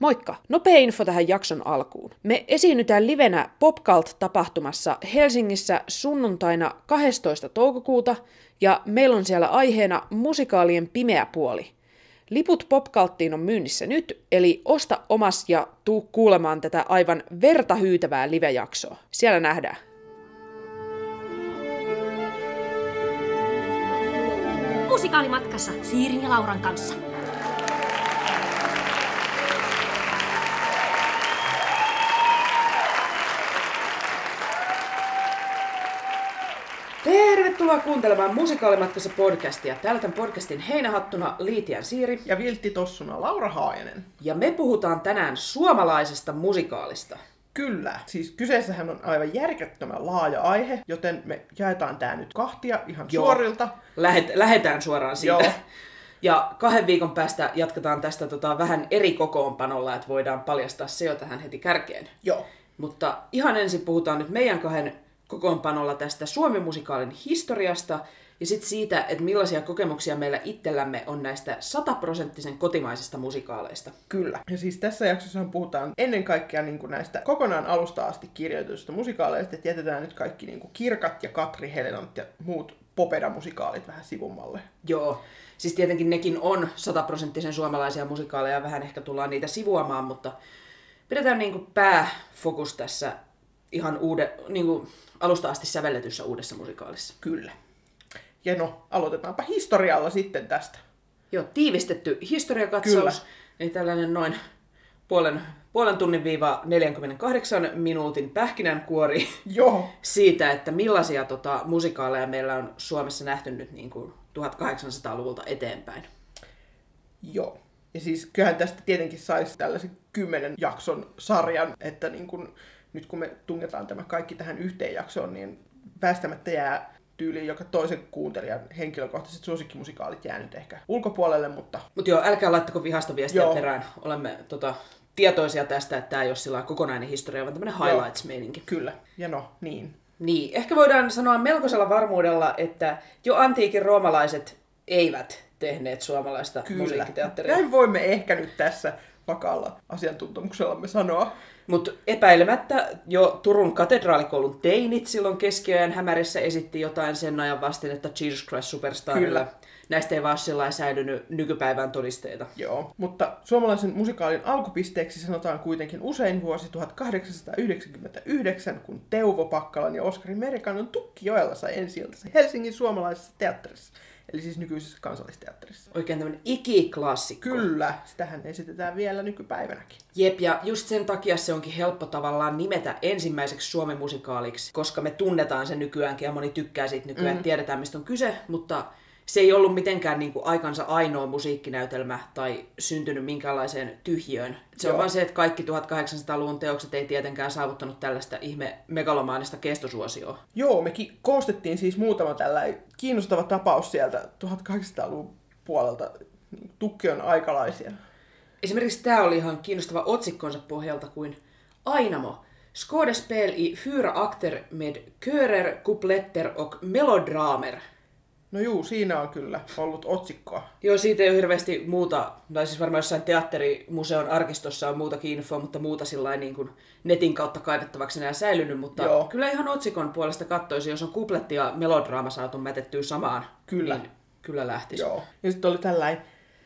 Moikka! Nopea info tähän jakson alkuun. Me esiinnytään livenä Popcult-tapahtumassa Helsingissä sunnuntaina 12. toukokuuta ja meillä on siellä aiheena musikaalien pimeä puoli. Liput Popculttiin on myynnissä nyt, eli osta omas ja tuu kuulemaan tätä aivan verta hyytävää livejaksoa. Siellä nähdään. Musikaalimatkassa Siirin ja Lauran kanssa. Tervetuloa kuuntelemaan Musikaalimatkassa podcastia. Täällä tämän podcastin heinähattuna Liitian Siiri. Ja viltti tossuna Laura Haajanen. Ja me puhutaan tänään suomalaisesta musikaalista. Kyllä, siis kyseessähän on aivan järjettömän laaja aihe, joten me jaetaan tää nyt kahtia ihan Joo. suorilta. Lähet, lähetään suoraan siitä. Joo. Ja kahden viikon päästä jatketaan tästä tota, vähän eri kokoonpanolla, että voidaan paljastaa se jo tähän heti kärkeen. Joo. Mutta ihan ensin puhutaan nyt meidän kahden kokoonpanolla tästä Suomi-musikaalin historiasta ja sitten siitä, että millaisia kokemuksia meillä itsellämme on näistä sataprosenttisen kotimaisista musikaaleista. Kyllä. Ja siis tässä jaksossa puhutaan ennen kaikkea niin kuin näistä kokonaan alusta asti kirjoitetusta musikaaleista, että jätetään nyt kaikki niin kuin Kirkat ja Katri Helenant ja muut popeda-musikaalit vähän sivummalle. Joo, siis tietenkin nekin on sataprosenttisen suomalaisia musikaaleja, vähän ehkä tullaan niitä sivuamaan, mutta pidetään niin kuin pääfokus tässä ihan uude, niin kuin alusta asti sävelletyssä uudessa musikaalissa. Kyllä. Ja no, aloitetaanpa historialla sitten tästä. Joo, tiivistetty historiakatsaus, Kyllä. eli tällainen noin puolen, puolen tunnin viiva 48 minuutin pähkinänkuori Joo. siitä, että millaisia tota, musikaaleja meillä on Suomessa nähty nyt niin kuin 1800-luvulta eteenpäin. Joo. Ja siis kyllähän tästä tietenkin saisi tällaisen kymmenen jakson sarjan, että niin kun, nyt kun me tungetaan tämä kaikki tähän yhteen jaksoon, niin väistämättä jää tyyliin joka toisen kuuntelijan henkilökohtaiset suosikkimusikaalit jää nyt ehkä ulkopuolelle, mutta Mutta joo, älkää laittako vihasta viestiä Joo. perään. Olemme tota, tietoisia tästä, että tämä ei ole sillä kokonainen historia, vaan tämmöinen highlights-meininki. kyllä. Ja no, niin. Niin, ehkä voidaan sanoa melkoisella varmuudella, että jo antiikin roomalaiset eivät tehneet suomalaista Kyllä. musiikkiteatteria. Näin voimme ehkä nyt tässä vakaalla asiantuntemuksellamme sanoa. Mutta epäilemättä jo Turun katedraalikoulun teinit silloin keskiajan hämärissä esitti jotain sen ajan vastinetta Jesus Christ Superstarilla. Kyllä. Näistä ei vaan sillä säilynyt nykypäivän todisteita. Joo, mutta suomalaisen musikaalin alkupisteeksi sanotaan kuitenkin usein vuosi 1899, kun Teuvo Pakkalan ja Oskari Merikannon Tukkijoella sai ensi Helsingin suomalaisessa teatterissa, eli siis nykyisessä kansallisteatterissa. Oikein tämmöinen ikiklassikko. Kyllä, sitähän esitetään vielä nykypäivänäkin. Jep, ja just sen takia se onkin helppo tavallaan nimetä ensimmäiseksi Suomen musikaaliksi, koska me tunnetaan se nykyäänkin ja moni tykkää siitä nykyään, mm. tiedetään mistä on kyse, mutta se ei ollut mitenkään niin kuin aikansa ainoa musiikkinäytelmä tai syntynyt minkäänlaiseen tyhjöön. Se on Joo. vaan se, että kaikki 1800-luvun teokset ei tietenkään saavuttanut tällaista ihme megalomaanista kestosuosioa. Joo, me ki- koostettiin siis muutama tällainen kiinnostava tapaus sieltä 1800-luvun puolelta. niin Tukki on aikalaisia. Esimerkiksi tämä oli ihan kiinnostava otsikkonsa pohjalta kuin Ainamo. Skådespel i fyra akter med körer, kupletter och melodramer. No juu, siinä on kyllä ollut otsikkoa. Joo, siitä ei ole hirveästi muuta, tai siis varmaan jossain teatterimuseon arkistossa on muutakin infoa, mutta muuta sillä niin kuin netin kautta kaivettavaksi enää säilynyt, mutta Joo. kyllä ihan otsikon puolesta katsoisi, jos on kupletti ja melodraama saatu mätettyä samaan, Kyllä. niin kyllä lähtisi. Joo. Ja sitten oli tällainen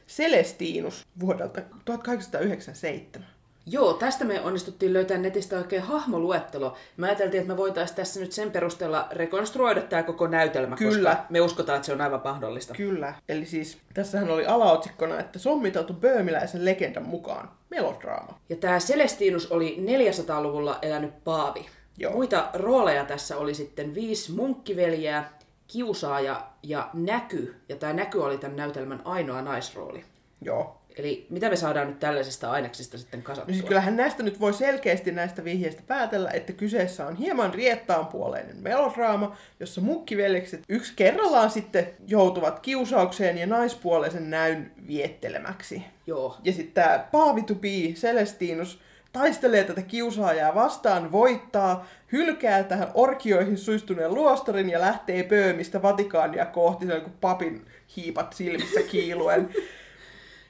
Celestinus vuodelta 1897. Joo, tästä me onnistuttiin löytää netistä oikein hahmoluettelo. Me ajateltiin, että me voitaisiin tässä nyt sen perusteella rekonstruoida tämä koko näytelmä, Kyllä. koska me uskotaan, että se on aivan mahdollista. Kyllä. Eli siis tässähän oli alaotsikkona, että sommiteltu böömiläisen legendan mukaan melodraama. Ja tämä Celestinus oli 400-luvulla elänyt paavi. Joo. Muita rooleja tässä oli sitten viisi munkkiveljeä, kiusaaja ja näky. Ja tämä näky oli tämän näytelmän ainoa naisrooli. Joo. Eli mitä me saadaan nyt tällaisista aineksista sitten No kasattua? siis kyllähän näistä nyt voi selkeästi näistä vihjeistä päätellä, että kyseessä on hieman riettaanpuoleinen melodraama, jossa mukkiveljekset yksi kerrallaan sitten joutuvat kiusaukseen ja naispuoleisen näyn viettelemäksi. Joo. Ja sitten tämä Paavi to be, Celestinus, taistelee tätä kiusaajaa vastaan, voittaa, hylkää tähän orkioihin suistuneen luostarin ja lähtee pöömistä Vatikaania kohti, se on kuin papin hiipat silmissä kiiluen.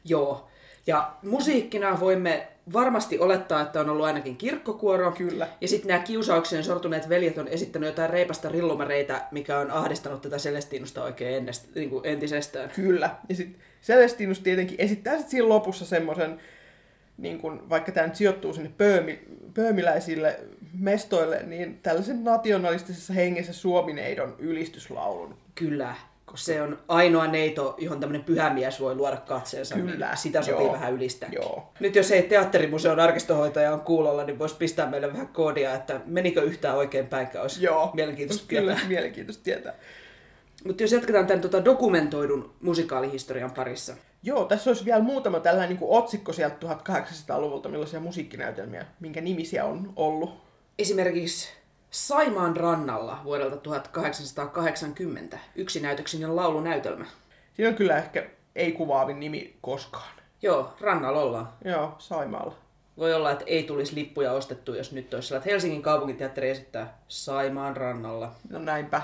Joo. Ja musiikkina voimme varmasti olettaa, että on ollut ainakin kirkkokuoro. Kyllä. Ja sitten nämä kiusaukseen sortuneet veljet on esittänyt jotain reipasta rillumereitä, mikä on ahdistanut tätä Celestinusta oikein ennest, niin kuin entisestään. Kyllä. Ja sitten Celestinus tietenkin esittää sit siinä lopussa semmoisen, niin kun, vaikka tämä nyt sijoittuu sinne pöömi, pöömiläisille mestoille, niin tällaisen nationalistisessa hengessä suomineidon ylistyslaulun. Kyllä. Se on ainoa neito, johon tämmöinen pyhämies voi luoda katseensa. Kyllä. Niin sitä sopii Joo. vähän ylistää. Joo. Nyt jos ei teatterimuseon arkistohoitaja on kuulolla, niin voisi pistää meille vähän koodia, että menikö yhtään oikein päinkään. Olisi Joo. mielenkiintoista Kyllä, tietää. mielenkiintoista tietää. Mutta jos jatketaan tämän tota, dokumentoidun musikaalihistorian parissa. Joo, tässä olisi vielä muutama tällainen niin kuin otsikko sieltä 1800-luvulta, millaisia musiikkinäytelmiä, minkä nimisiä on ollut. Esimerkiksi Saimaan rannalla vuodelta 1880 yksi näytöksinen laulunäytelmä. Siinä on kyllä ehkä ei kuvaavin nimi koskaan. Joo, rannalla ollaan. Joo, Saimaalla. Voi olla, että ei tulisi lippuja ostettu, jos nyt olisi että Helsingin kaupunginteatteri esittää Saimaan rannalla. No näinpä.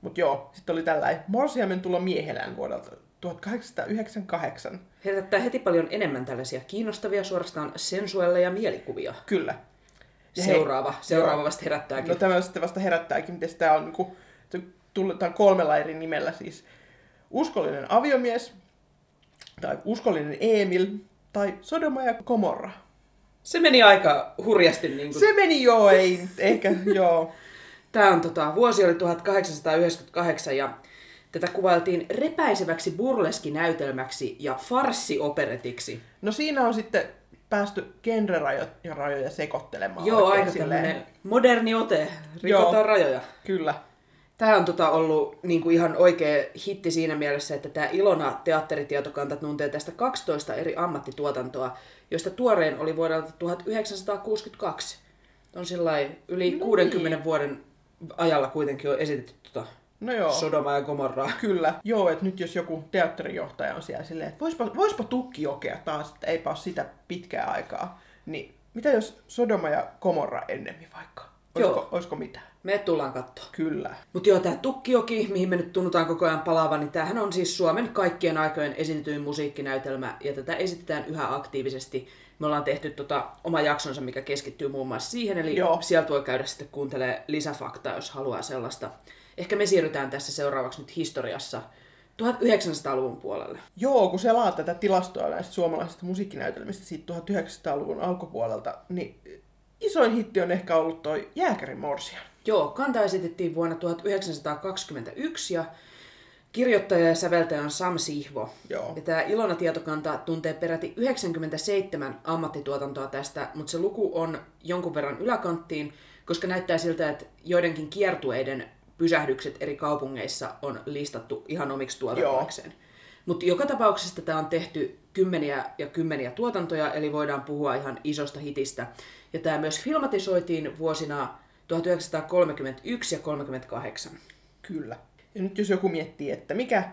Mut joo, sitten oli tällainen Morsiamen tulo miehelään vuodelta 1898. Herättää heti paljon enemmän tällaisia kiinnostavia, suorastaan sensuelleja mielikuvia. Kyllä. Ja hei- Seuraava, seuraava joo. vasta herättääkin. No tämä sitten vasta herättääkin, miten tämä on niinku, se tunnetaan kolmella eri nimellä siis. Uskollinen aviomies, tai uskollinen Emil, tai Sodoma ja Komorra. Se meni aika hurjasti. Niin kuin... Se meni joo, ei ehkä, joo. Tämä on tota, vuosi oli 1898 ja tätä kuvailtiin repäiseväksi burleskinäytelmäksi ja farsioperetiksi. No siinä on sitten päästy genrerajoja rajoja sekoittelemaan. Joo, aika silleen. moderni ote. Rikotaan Joo. rajoja. Kyllä. Tämä on tota ollut niin kuin ihan oikea hitti siinä mielessä, että tämä Ilona teatteritietokanta tuntee tästä 12 eri ammattituotantoa, joista tuorein oli vuodelta 1962. On sillä yli No 60 niin. vuoden ajalla kuitenkin on esitetty tota No joo. Sodoma ja Gomorraa. Kyllä. Joo, että nyt jos joku teatterijohtaja on siellä silleen, että voispa, voispa tukkijokea taas, että eipä ole sitä pitkää aikaa, niin mitä jos Sodoma ja Komorra ennemmin vaikka? Olisiko, Joo. olisiko mitään? Me tullaan katsoa. Kyllä. Mutta joo, tämä Tukkijoki, mihin me nyt tunnutaan koko ajan palaavan, niin tämähän on siis Suomen kaikkien aikojen esitetyin musiikkinäytelmä, ja tätä esitetään yhä aktiivisesti. Me ollaan tehty tota oma jaksonsa, mikä keskittyy muun muassa siihen, eli Joo. sieltä voi käydä sitten kuuntelemaan lisäfaktaa, jos haluaa sellaista. Ehkä me siirrytään tässä seuraavaksi nyt historiassa 1900-luvun puolelle. Joo, kun selaa tätä tilastoa näistä suomalaisista musiikkinäytelmistä siitä 1900-luvun alkupuolelta, niin isoin hitti on ehkä ollut toi Jääkärin Morsian. Joo, kanta esitettiin vuonna 1921 ja kirjoittaja ja säveltäjä on Sam Sihvo. Joo. Ja tämä Ilona tietokanta tuntee peräti 97 ammattituotantoa tästä, mutta se luku on jonkun verran yläkanttiin, koska näyttää siltä, että joidenkin kiertueiden pysähdykset eri kaupungeissa on listattu ihan omiksi tuotantoikseen. Mutta joka tapauksessa tämä on tehty kymmeniä ja kymmeniä tuotantoja, eli voidaan puhua ihan isosta hitistä. Ja tämä myös filmatisoitiin vuosina 1931 ja 1938. Kyllä. Ja nyt jos joku miettii, että mikä,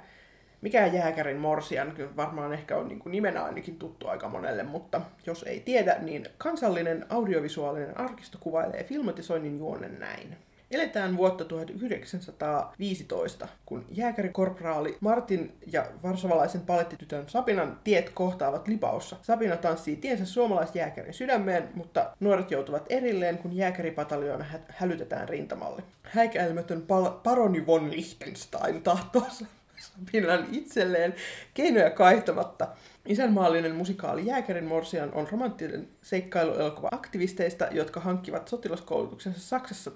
mikä Jääkärin Morsian, kyllä varmaan ehkä on niin kuin nimenä ainakin tuttu aika monelle, mutta jos ei tiedä, niin kansallinen audiovisuaalinen arkisto kuvailee filmatisoinnin juonen näin. Eletään vuotta 1915, kun jääkärikorporaali Martin ja varsovalaisen palettitytön Sapinan tiet kohtaavat Libaussa. Sapina tanssii tiensä suomalaisjääkärin sydämeen, mutta nuoret joutuvat erilleen, kun jääkäripataljoona hä- hälytetään rintamalle. Häikäilemätön pal- paroni von Liechtenstein tahtoo Sapinan itselleen keinoja kaihtamatta. Isänmaallinen musikaali Jääkärin Morsian on romanttinen seikkailuelokuva aktivisteista, jotka hankkivat sotilaskoulutuksensa Saksassa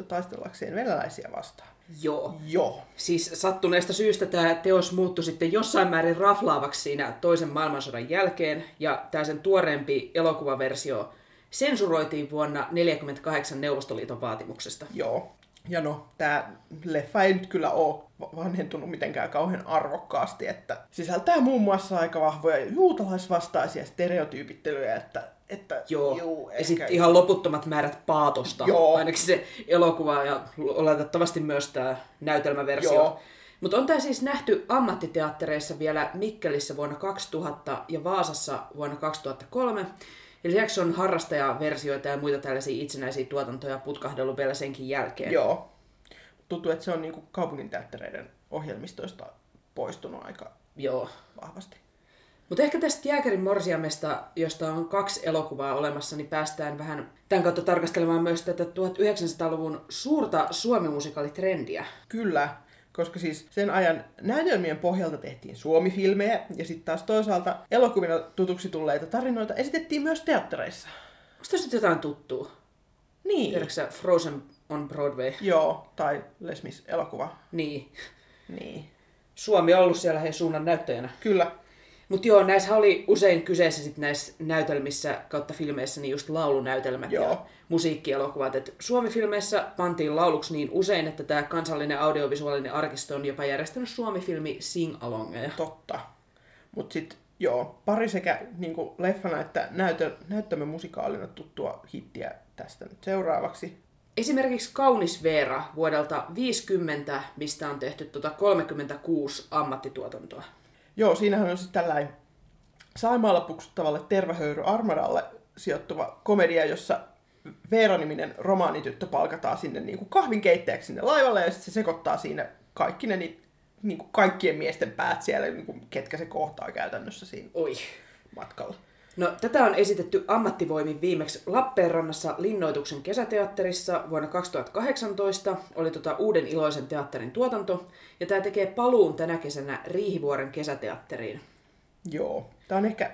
1915-17 taistellakseen venäläisiä vastaan. Joo. Joo. Siis sattuneesta syystä tämä teos muuttui sitten jossain määrin raflaavaksi siinä toisen maailmansodan jälkeen, ja tämä sen tuoreempi elokuvaversio sensuroitiin vuonna 1948 Neuvostoliiton vaatimuksesta. Joo. Ja no, tämä leffa ei nyt kyllä ole vanhentunut mitenkään kauhean arvokkaasti, että sisältää muun muassa aika vahvoja juutalaisvastaisia stereotyypittelyjä, että, että Joo. juu, ja ehkä- sitten ihan loputtomat määrät paatosta. Joo. Ainakin se elokuva ja oletettavasti myös tämä näytelmäversio. Joo. Mutta on tämä siis nähty ammattiteattereissa vielä Mikkelissä vuonna 2000 ja Vaasassa vuonna 2003. Ja lisäksi on harrastajaversioita ja muita tällaisia itsenäisiä tuotantoja putkahdellut vielä senkin jälkeen. Joo. Tuntuu, että se on niinku kaupungin teattereiden ohjelmistoista poistunut aika Joo. vahvasti. Mutta ehkä tästä Jääkärin morsiamesta, josta on kaksi elokuvaa olemassa, niin päästään vähän tämän kautta tarkastelemaan myös tätä 1900-luvun suurta suomimusikalitrendiä. Kyllä, koska siis sen ajan näytelmien pohjalta tehtiin suomifilmejä ja sitten taas toisaalta elokuvina tutuksi tulleita tarinoita esitettiin myös teattereissa. Onko tässä jotain tuttua? Niin. Tiedätkö Frozen on Broadway? Joo, tai Les Mis-elokuva. Niin. Niin. Suomi on ollut siellä hei suunnan näyttäjänä. Kyllä. Mutta joo, näissä oli usein kyseessä sit näissä näytelmissä kautta filmeissä niin just laulunäytelmät Joo. ja musiikkielokuvat. Et Suomi-filmeissä pantiin lauluksi niin usein, että tämä kansallinen audiovisuaalinen arkisto on jopa järjestänyt Suomi-filmi sing-alongeja. Totta. Mutta sitten joo, pari sekä niinku leffana että näytö, näyttämö musikaalina tuttua hittiä tästä nyt seuraavaksi. Esimerkiksi Kaunis Veera vuodelta 50, mistä on tehty tota 36 ammattituotantoa. Joo, siinähän on siis tällainen Saimaalla puksuttavalle tervahöyry Armadalle sijoittuva komedia, jossa Veera-niminen romaanityttö palkataan sinne niin kuin kahvinkeittäjäksi sinne laivalle ja sitten se sekoittaa siinä kaikki ne ni- niin kuin kaikkien miesten päät siellä, niin kuin ketkä se kohtaa käytännössä siinä Oi. matkalla. No, tätä on esitetty ammattivoimin viimeksi Lappeenrannassa Linnoituksen kesäteatterissa vuonna 2018. Oli tota Uuden iloisen teatterin tuotanto. Ja tämä tekee paluun tänä kesänä Riihivuoren kesäteatteriin. Joo, tämä on ehkä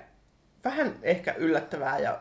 vähän ehkä yllättävää ja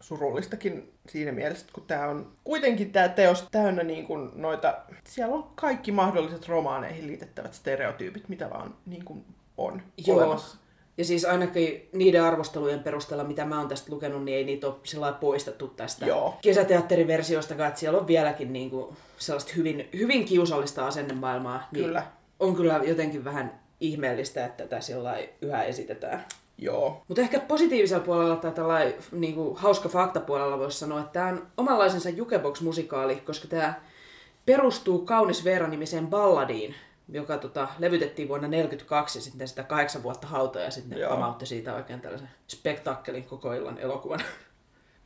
surullistakin siinä mielessä, kun tämä on kuitenkin tämä teos täynnä niin kuin noita, siellä on kaikki mahdolliset romaaneihin liitettävät stereotyypit, mitä vaan niin kuin on Joo. olemassa. Ja siis ainakin niiden arvostelujen perusteella, mitä mä oon tästä lukenut, niin ei niitä ole sillä poistettu tästä Joo. kesäteatteriversiostakaan, että siellä on vieläkin niinku sellaista hyvin, hyvin kiusallista asennemaailmaa. Niin Kyllä. On kyllä jotenkin vähän ihmeellistä, että tätä sillä yhä esitetään. Joo, Mutta ehkä positiivisella puolella tai tällainen niin kuin, hauska faktapuolella voisi sanoa, että tämä on omanlaisensa jukebox-musikaali, koska tämä perustuu Kaunis Veera-nimiseen balladiin, joka tota, levytettiin vuonna 1942 ja sitten sitä kahdeksan vuotta hautaa ja sitten ne pamautti siitä oikein tällaisen spektaakkelin koko illan elokuvan.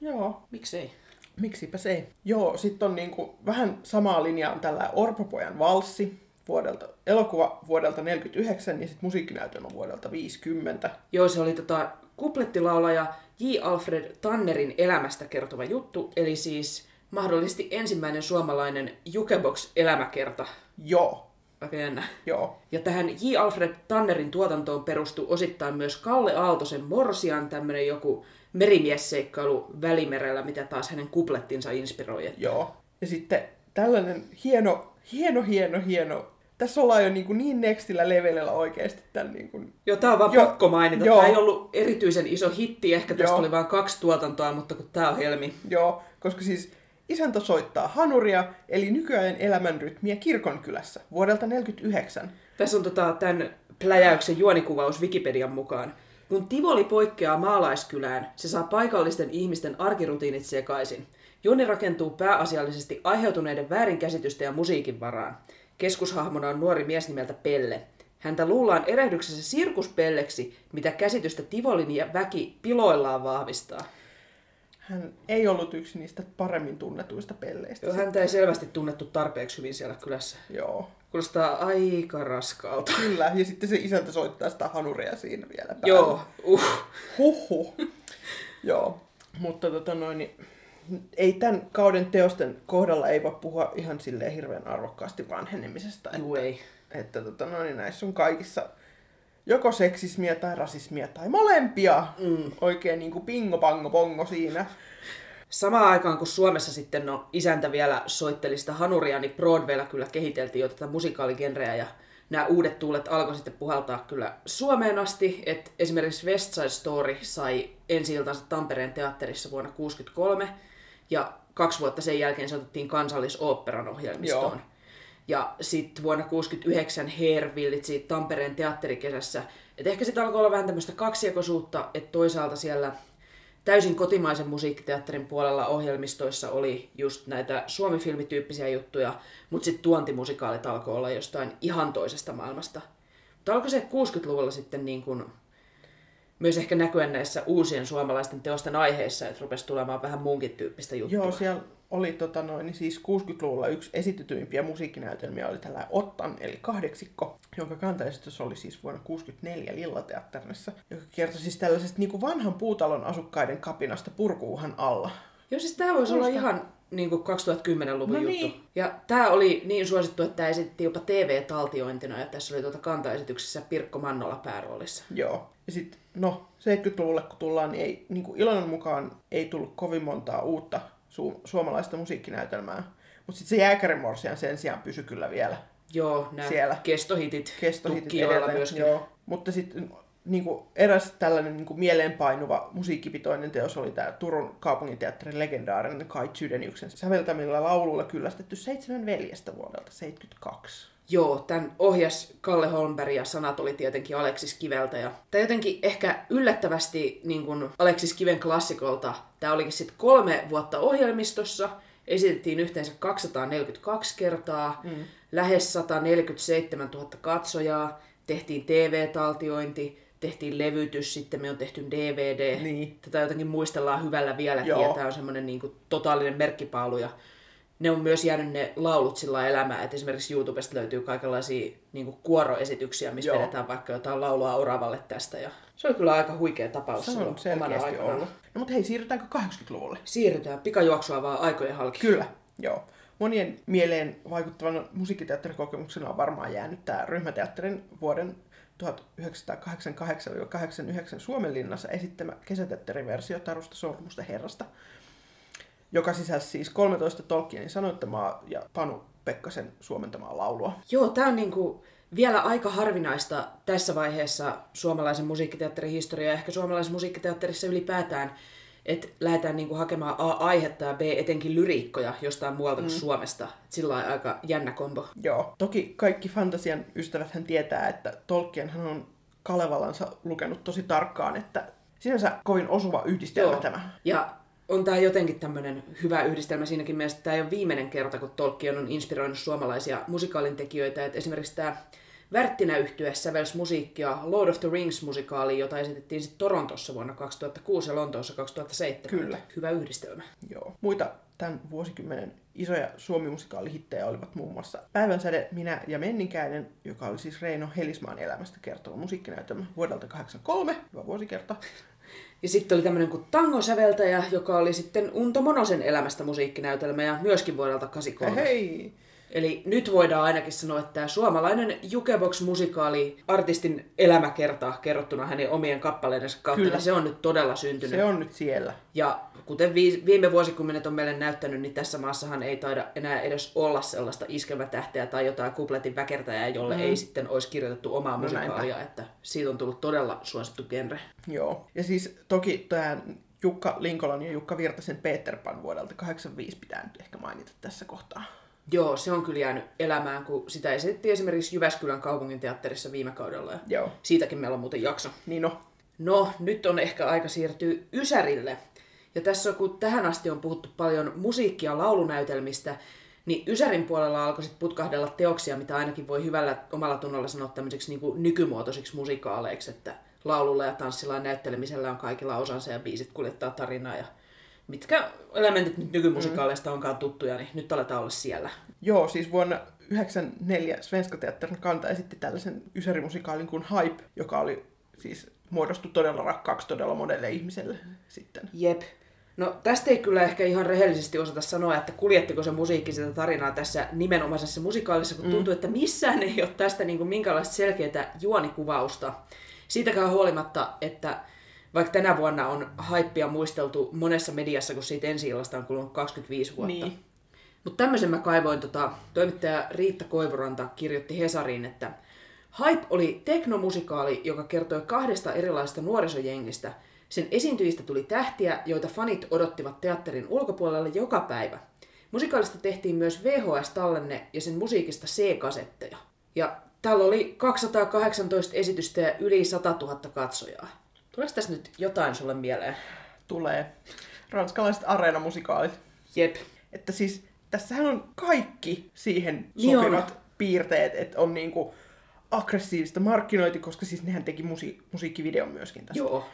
joo, Miksei? miksipä se ei. Joo, sitten on niinku vähän samaa linjaa on tällä Orpopojan valssi vuodelta, elokuva vuodelta 49 ja sitten musiikkinäytelmä vuodelta 50. Joo, se oli tota, kuplettilaulaja J. Alfred Tannerin elämästä kertova juttu, eli siis mahdollisesti ensimmäinen suomalainen jukebox-elämäkerta. Joo, Aika jännä. joo, Ja tähän J. Alfred Tannerin tuotantoon perustuu osittain myös Kalle Aaltosen Morsian, tämmönen joku merimiesseikkailu Välimerellä, mitä taas hänen kuplettinsa inspiroi. Et joo. Ja sitten tällainen hieno, hieno, hieno, hieno. Tässä ollaan jo niin, kuin niin nextillä levelillä oikeasti tämän niin kuin... Joo, tää on vaan Joo, pakko mainita. joo. Tämä ei ollut erityisen iso hitti, ehkä tästä Joo. oli vain kaksi tuotantoa, mutta kun tää on helmi. Joo, koska siis isäntä soittaa hanuria, eli nykyajan elämänrytmiä kirkonkylässä vuodelta 49. Tässä on tota, tämän pläjäyksen juonikuvaus Wikipedian mukaan. Kun Tivoli poikkeaa maalaiskylään, se saa paikallisten ihmisten arkirutiinit sekaisin. Juoni rakentuu pääasiallisesti aiheutuneiden väärinkäsitysten ja musiikin varaan. Keskushahmona on nuori mies nimeltä Pelle. Häntä luullaan erehdyksessä sirkuspelleksi, mitä käsitystä Tivolin ja väki piloillaan vahvistaa. Hän ei ollut yksi niistä paremmin tunnetuista pelleistä. Joo, häntä ei selvästi tunnettu tarpeeksi hyvin siellä kylässä. Joo, Kuulostaa aika raskaalta. kyllä. Ja sitten se isäntä soittaa sitä hanuria siinä vielä päällä. Joo, uh. Huhhuh. Joo, mutta tota noin, niin, ei tämän kauden teosten kohdalla ei voi puhua ihan silleen hirveän arvokkaasti vanhenemisesta. Juu, ei. Että tota noin, niin näissä on kaikissa joko seksismiä tai rasismia tai molempia. Mm. Oikein niin kuin pingo pango pongo siinä. Samaan aikaan, kun Suomessa sitten no, isäntä vielä soitteli sitä hanuria, niin Broadwaylla kyllä kehiteltiin jo tätä musikaaligenreä ja nämä uudet tuulet alkoi sitten puhaltaa kyllä Suomeen asti, että esimerkiksi West Side Story sai ensi iltansa Tampereen teatterissa vuonna 1963 ja kaksi vuotta sen jälkeen se otettiin kansallisoopperan ohjelmistoon. Joo. Ja sitten vuonna 69 Hair Village Tampereen teatterikesässä. Et ehkä sitten alkoi olla vähän tämmöistä kaksijakoisuutta, että toisaalta siellä täysin kotimaisen musiikkiteatterin puolella ohjelmistoissa oli just näitä suomifilmityyppisiä juttuja, mutta sitten tuontimusikaalit alkoi olla jostain ihan toisesta maailmasta. Mutta alkoi se 60-luvulla sitten niin kun myös ehkä näkyä näissä uusien suomalaisten teosten aiheissa, että rupesi tulemaan vähän muunkin tyyppistä juttua. Joo, siellä oli tota noin, niin siis 60-luvulla yksi esitettyimpiä musiikkinäytelmiä oli tällä Ottan, eli kahdeksikko, jonka kantaesitys oli siis vuonna 64 Lillateatterissa, joka kertoi siis tällaisesta niin kuin vanhan puutalon asukkaiden kapinasta purkuuhan alla. Joo, siis tämä voisi olla ihan niin kuin 2010-luvun No juttu. niin. Ja tämä oli niin suosittu, että tämä esitettiin jopa TV-taltiointina, ja tässä oli tuota kantaesityksessä Pirkko Mannola pääroolissa. Joo. Ja sitten, no, 70-luvulle kun tullaan, niin, ei, niin kuin Ilonan mukaan ei tullut kovin montaa uutta su- suomalaista musiikkinäytelmää. Mutta sitten se Jääkärimorsian sen sijaan pysyi kyllä vielä Joo, nämä Siellä. kestohitit, kestohitit tukkijoilla myöskin. Joo. Mutta sitten niin kuin eräs tällainen niin kuin mieleenpainuva musiikkipitoinen teos oli tämä Turun kaupunginteatterin legendaarinen Kai Chydeniuksen säveltämillä lauluilla kyllästetty Seitsemän veljestä vuodelta 72. Joo, tämän ohjas Kalle Holmberg ja sanat oli tietenkin Aleksis Kiveltä. Ja tämä jotenkin ehkä yllättävästi niin kuin Aleksis Kiven klassikolta. Tämä olikin sitten kolme vuotta ohjelmistossa. Esitettiin yhteensä 242 kertaa, mm. lähes 147 000 katsojaa. Tehtiin TV-taltiointi, tehtiin levytys, sitten me on tehty DVD. Niin. Tätä jotenkin muistellaan hyvällä vieläkin, Joo. ja tämä on semmoinen niin totaalinen merkkipaalu. Ja ne on myös jäänyt ne laulut sillä elämään, että esimerkiksi YouTubesta löytyy kaikenlaisia niin kuin kuoroesityksiä, missä Joo. vedetään vaikka jotain laulua Oravalle tästä. Ja se oli kyllä aika huikea tapaus Se on selkeästi ollut. No mutta hei, siirrytäänkö 80-luvulle? Siirrytään pikajuoksua vaan aikojen halki. Kyllä, joo. Monien mieleen vaikuttavan musiikkiteatterikokemuksena on varmaan jäänyt tämä ryhmäteatterin vuoden 1988-89 Suomenlinnassa esittämä kesäteatteriversio Tarusta Sormusta Herrasta, joka sisälsi siis 13 Tolkienin sanoittamaa ja Panu Pekkasen suomentamaa laulua. Joo, tämä on niinku vielä aika harvinaista tässä vaiheessa suomalaisen musiikkiteatterin historiaa, ehkä suomalaisen musiikkiteatterissa ylipäätään, että lähdetään niinku hakemaan A aihetta ja B etenkin lyriikkoja jostain muualta kuin Suomesta. Et Sillä lailla aika jännä kombo. Joo. Toki kaikki fantasian ystävät hän tietää, että Tolkien hän on Kalevalansa lukenut tosi tarkkaan, että sinänsä kovin osuva yhdistelmä Joo. tämä. Ja on tämä jotenkin tämmöinen hyvä yhdistelmä siinäkin mielessä, että tämä ei ole viimeinen kerta, kun Tolkien on inspiroinut suomalaisia musikaalintekijöitä. Et esimerkiksi tämä Värttinä yhtye sävelsi musiikkia Lord of the Rings-musikaaliin, jota esitettiin sitten Torontossa vuonna 2006 ja Lontoossa 2007. Kyllä. Hyvä yhdistelmä. Joo. Muita tämän vuosikymmenen isoja suomimusikaalihittejä olivat muun muassa Päivänsäde, Minä ja Menninkäinen, joka oli siis Reino Helismaan elämästä kertova musiikkinäytelmä vuodelta 83, hyvä vuosikerta. Ja sitten oli tämmöinen kuin tangosäveltäjä, joka oli sitten Unto Monosen elämästä musiikkinäytelmä ja myöskin vuodelta 83. Hei! Eli nyt voidaan ainakin sanoa, että tämä suomalainen Jukebox-musikaali artistin elämäkerta kerrottuna hänen omien kappaleidensa kautta, Kyllä. se on nyt todella syntynyt. Se on nyt siellä. Ja kuten vi- viime vuosikymmenet on meille näyttänyt, niin tässä maassahan ei taida enää edes olla sellaista iskelmätähteä tai jotain kupletin väkertäjää, jolle mm. ei sitten olisi kirjoitettu omaa näinpä. musikaalia, että siitä on tullut todella suosittu genre. Joo. Ja siis toki tämä Jukka Linkolan ja Jukka Virtasen Peter Pan vuodelta 85 pitää nyt ehkä mainita tässä kohtaa. Joo, se on kyllä jäänyt elämään, kun sitä esitettiin esimerkiksi Jyväskylän kaupungin teatterissa viime kaudella. Ja Joo. Siitäkin meillä on muuten jakso. Niin no, No, nyt on ehkä aika siirtyä Ysärille. Ja tässä kun tähän asti on puhuttu paljon musiikkia ja laulunäytelmistä, niin Ysärin puolella alkoi sitten putkahdella teoksia, mitä ainakin voi hyvällä omalla tunnolla sanoa tämmöisiksi niin kuin nykymuotoisiksi musikaaleiksi, että laululla ja tanssilla ja näyttelemisellä on kaikilla osansa ja biisit kuljettaa tarinaa ja mitkä elementit nyt nykymusikaaleista onkaan tuttuja, niin nyt aletaan olla siellä. Joo, siis vuonna 1994 Svenska Teatterin kanta esitti tällaisen ysärimusikaalin kuin Hype, joka oli siis muodostui todella rakkaaksi todella monelle ihmiselle sitten. Jep. No tästä ei kyllä ehkä ihan rehellisesti osata sanoa, että kuljettiko se musiikki sitä tarinaa tässä nimenomaisessa musikaalissa, kun tuntuu, että missään ei ole tästä niin kuin minkäänlaista selkeää juonikuvausta. Siitäkään huolimatta, että vaikka tänä vuonna on haippia muisteltu monessa mediassa, kun siitä ensi illasta on kulunut 25 vuotta. Niin. Mutta tämmöisen mä kaivoin, tota, toimittaja Riitta Koivuranta kirjoitti Hesariin, että Hype oli teknomusikaali, joka kertoi kahdesta erilaisesta nuorisojengistä, Sen esiintyjistä tuli tähtiä, joita fanit odottivat teatterin ulkopuolella joka päivä. Musikaalista tehtiin myös VHS-tallenne ja sen musiikista C-kasetteja. Ja täällä oli 218 esitystä ja yli 100 000 katsojaa. Tuleeko tässä nyt jotain sulle mieleen? Tulee. Ranskalaiset areenamusikaalit. Jep. Että siis tässähän on kaikki siihen Niin sopivat piirteet, että on niinku aggressiivista markkinointi, koska siis nehän teki musi- musiikkivideon myöskin tästä. Joo.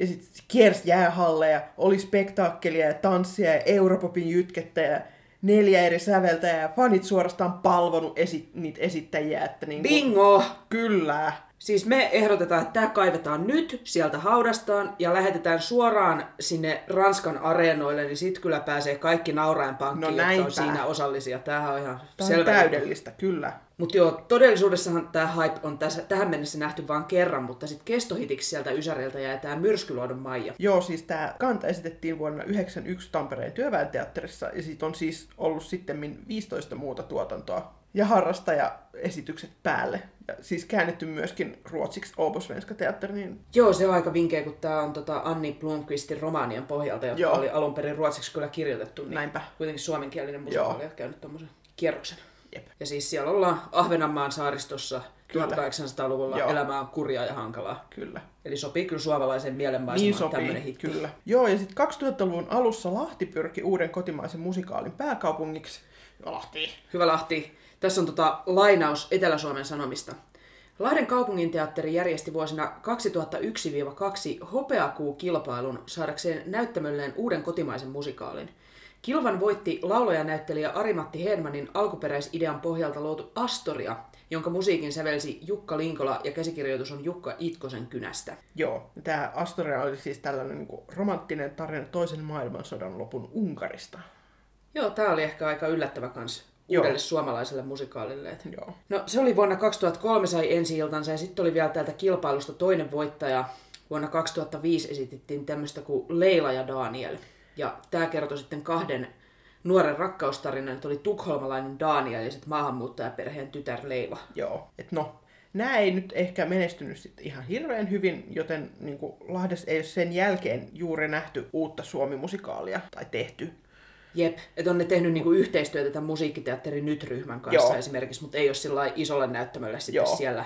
Ja sitten kiersi jäähalleja, oli spektaakkelia ja tanssia ja Europopin jytkettä ja neljä eri säveltäjää ja fanit suorastaan palvonut esi- niitä esittäjiä, että niinku, Bingo! Kyllä. Siis me ehdotetaan, että tämä kaivetaan nyt sieltä haudastaan ja lähetetään suoraan sinne Ranskan areenoille, niin sit kyllä pääsee kaikki nauraen pankkiin, No jotka on siinä osallisia. Tämähän on ihan Tämä on selvä. täydellistä, kyllä. Mutta joo, todellisuudessahan tämä hype on tässä, tähän mennessä nähty vain kerran, mutta sitten kestohitiksi sieltä Ysäriltä jäi tämä Myrskyluodon Maija. Joo, siis tämä kanta esitettiin vuonna 1991 Tampereen työväenteatterissa ja siitä on siis ollut sitten 15 muuta tuotantoa ja harrastajaesitykset päälle. Ja siis käännetty myöskin ruotsiksi Åbosvenska teatteri, niin Joo, se on aika vinkeä, kun tämä on tota Anni Blomqvistin romaanien pohjalta, joka Joo. oli alun perin ruotsiksi kyllä kirjoitettu. Niin Näinpä. Kuitenkin suomenkielinen musikaali on käynyt tuommoisen kierroksen. Jep. Ja siis siellä ollaan Ahvenanmaan saaristossa Kyllä. 1800-luvulla Joo. elämä on kurjaa ja hankalaa. kyllä. Eli sopii kyllä suomalaiseen mielenmaisemaan Niin tämmöinen hitti. kyllä. Joo, ja sitten 2000-luvun alussa Lahti pyrki uuden kotimaisen musikaalin pääkaupungiksi. Ja Lahti. Hyvä Lahti. Tässä on tota lainaus Etelä-Suomen Sanomista. Lahden kaupunginteatteri järjesti vuosina 2001-2 hopeakuu-kilpailun saadakseen näyttämölleen uuden kotimaisen musikaalin. Kilvan voitti laulajanäyttelijä Arimatti Hedmanin alkuperäisidean pohjalta luotu Astoria, jonka musiikin sävelsi Jukka Linkola ja käsikirjoitus on Jukka Itkosen kynästä. Joo, tämä Astoria oli siis tällainen niin romanttinen tarina toisen maailmansodan lopun Unkarista. Joo, tää oli ehkä aika yllättävä kans Joo. uudelle suomalaiselle musikaalille. Et Joo. No se oli vuonna 2003 sai ensi iltansa ja sitten oli vielä täältä kilpailusta toinen voittaja. Vuonna 2005 esitettiin tämmöistä kuin Leila ja Daniel. Ja tämä kertoi sitten kahden nuoren rakkaustarinan, että oli tukholmalainen Daniel ja sitten maahanmuuttajaperheen tytär Leila. Joo. Et no, nämä ei nyt ehkä menestynyt sit ihan hirveän hyvin, joten niin Lahdessa ei ole sen jälkeen juuri nähty uutta suomimusikaalia tai tehty. Jep, että on ne tehnyt niinku yhteistyötä tämän musiikkiteatterin nyt-ryhmän kanssa Joo. esimerkiksi, mutta ei ole sillä isolle näyttämölle sitten Joo. siellä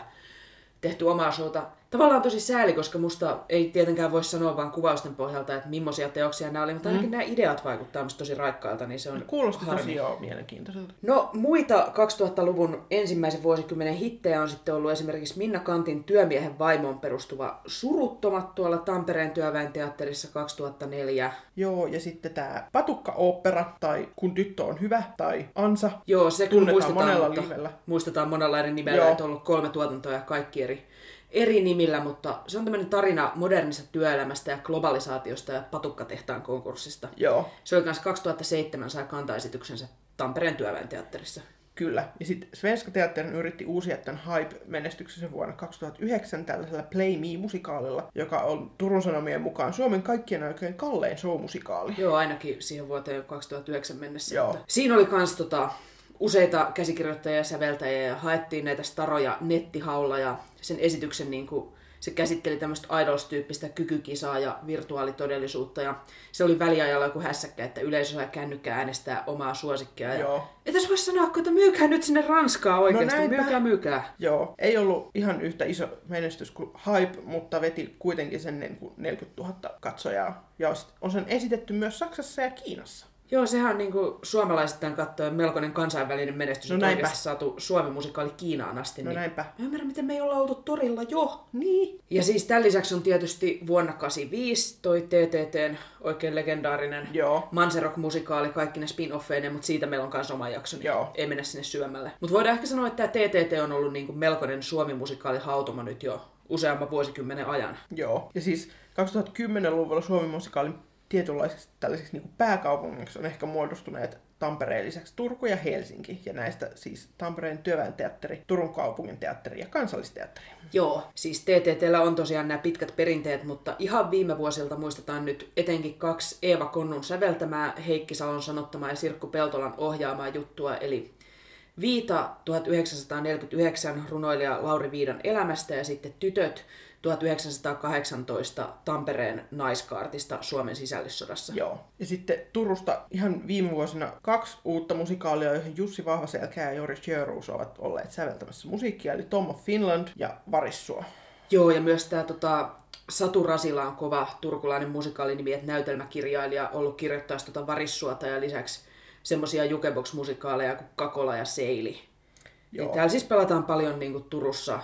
tehty omaa showta. Tavallaan tosi sääli, koska musta ei tietenkään voi sanoa vaan kuvausten pohjalta, että millaisia teoksia nämä oli, mutta ainakin mm. nämä ideat vaikuttaa musta tosi raikkailta, niin se on Kuulosti harmi. tosi joo mielenkiintoiselta. No muita 2000-luvun ensimmäisen vuosikymmenen hittejä on sitten ollut esimerkiksi Minna Kantin työmiehen vaimoon perustuva Suruttomat tuolla Tampereen työväen teatterissa 2004. Joo, ja sitten tämä Patukka-opera, tai Kun tyttö on hyvä, tai Ansa. Joo, se Tunnetaan muistetaan, monella nimellä. muistetaan monella eri nimellä, Joo. että on ollut kolme tuotantoa ja kaikki eri, eri nimillä, mutta se on tämmöinen tarina modernista työelämästä ja globalisaatiosta ja patukkatehtaan konkurssista. Joo, Se oli kanssa 2007 sai kantaesityksensä Tampereen työväen teatterissa. kyllä. Ja sitten Svenska Teatterin yritti uusia tämän Hype-menestyksensä vuonna 2009 tällaisella Play Me-musikaalilla, joka on Turun Sanomien mukaan Suomen kaikkien aikojen kallein show-musikaali. Joo, ainakin siihen vuoteen 2009 mennessä. Joo. Mutta Siinä oli kans tota, useita käsikirjoittajia ja säveltäjiä ja haettiin näitä staroja nettihaulla ja sen esityksen niin kuin, se käsitteli tämmöistä idols-tyyppistä kykykisaa ja virtuaalitodellisuutta ja se oli väliajalla joku hässäkkä, että yleisö sai kännykkää äänestää omaa suosikkia. Ja... Joo. Et tässä voisi sanoa, että myykää nyt sinne Ranskaa oikeasti, näinpä. myykää, myykää. Joo, ei ollut ihan yhtä iso menestys kuin Hype, mutta veti kuitenkin sen niin kuin 40 000 katsojaa. Ja on sen esitetty myös Saksassa ja Kiinassa. Joo, sehän on niinku suomalaisittain katsoen melkoinen kansainvälinen menestys, No näinpä. saatu Suomi-musikaali Kiinaan asti. No niin näinpä. Mä ymmärrän, miten me ei olla oltu torilla jo. Niin. Ja siis tämän lisäksi on tietysti vuonna 85 toi TTTn oikein legendaarinen Joo. Manserok-musikaali, kaikki ne spin-offeineen, mutta siitä meillä on myös oma jakso, niin Joo. ei mennä sinne syömälle. Mutta voidaan ehkä sanoa, että tämä TTT on ollut niinku melkoinen Suomi-musikaali hautuma nyt jo useamman vuosikymmenen ajan. Joo. Ja siis 2010-luvulla Suomen musikaalin tietynlaiseksi tällaiseksi niin pääkaupungiksi on ehkä muodostuneet Tampereen lisäksi Turku ja Helsinki. Ja näistä siis Tampereen työväen teatteri, Turun kaupungin teatteri ja kansallisteatteri. Joo, siis TTTllä on tosiaan nämä pitkät perinteet, mutta ihan viime vuosilta muistetaan nyt etenkin kaksi Eeva Konnun säveltämää, Heikki Salon sanottamaa ja Sirkku Peltolan ohjaamaa juttua, eli Viita 1949 runoilija Lauri Viidan elämästä ja sitten Tytöt 1918 Tampereen naiskaartista Suomen sisällissodassa. Joo. Ja sitten Turusta ihan viime vuosina kaksi uutta musikaalia, joihin Jussi Vahvaselkä ja Jori Sjöruus ovat olleet säveltämässä musiikkia, eli Tom of Finland ja Varissua. Joo, ja myös tämä tota, Satu Rasila on kova turkulainen musikaalinimi, että näytelmäkirjailija ollut kirjoittaessa tota Varissuota ja lisäksi semmosia jukebox-musikaaleja kuin Kakola ja Seili. Ja Joo. täällä siis pelataan paljon niin kuin Turussa.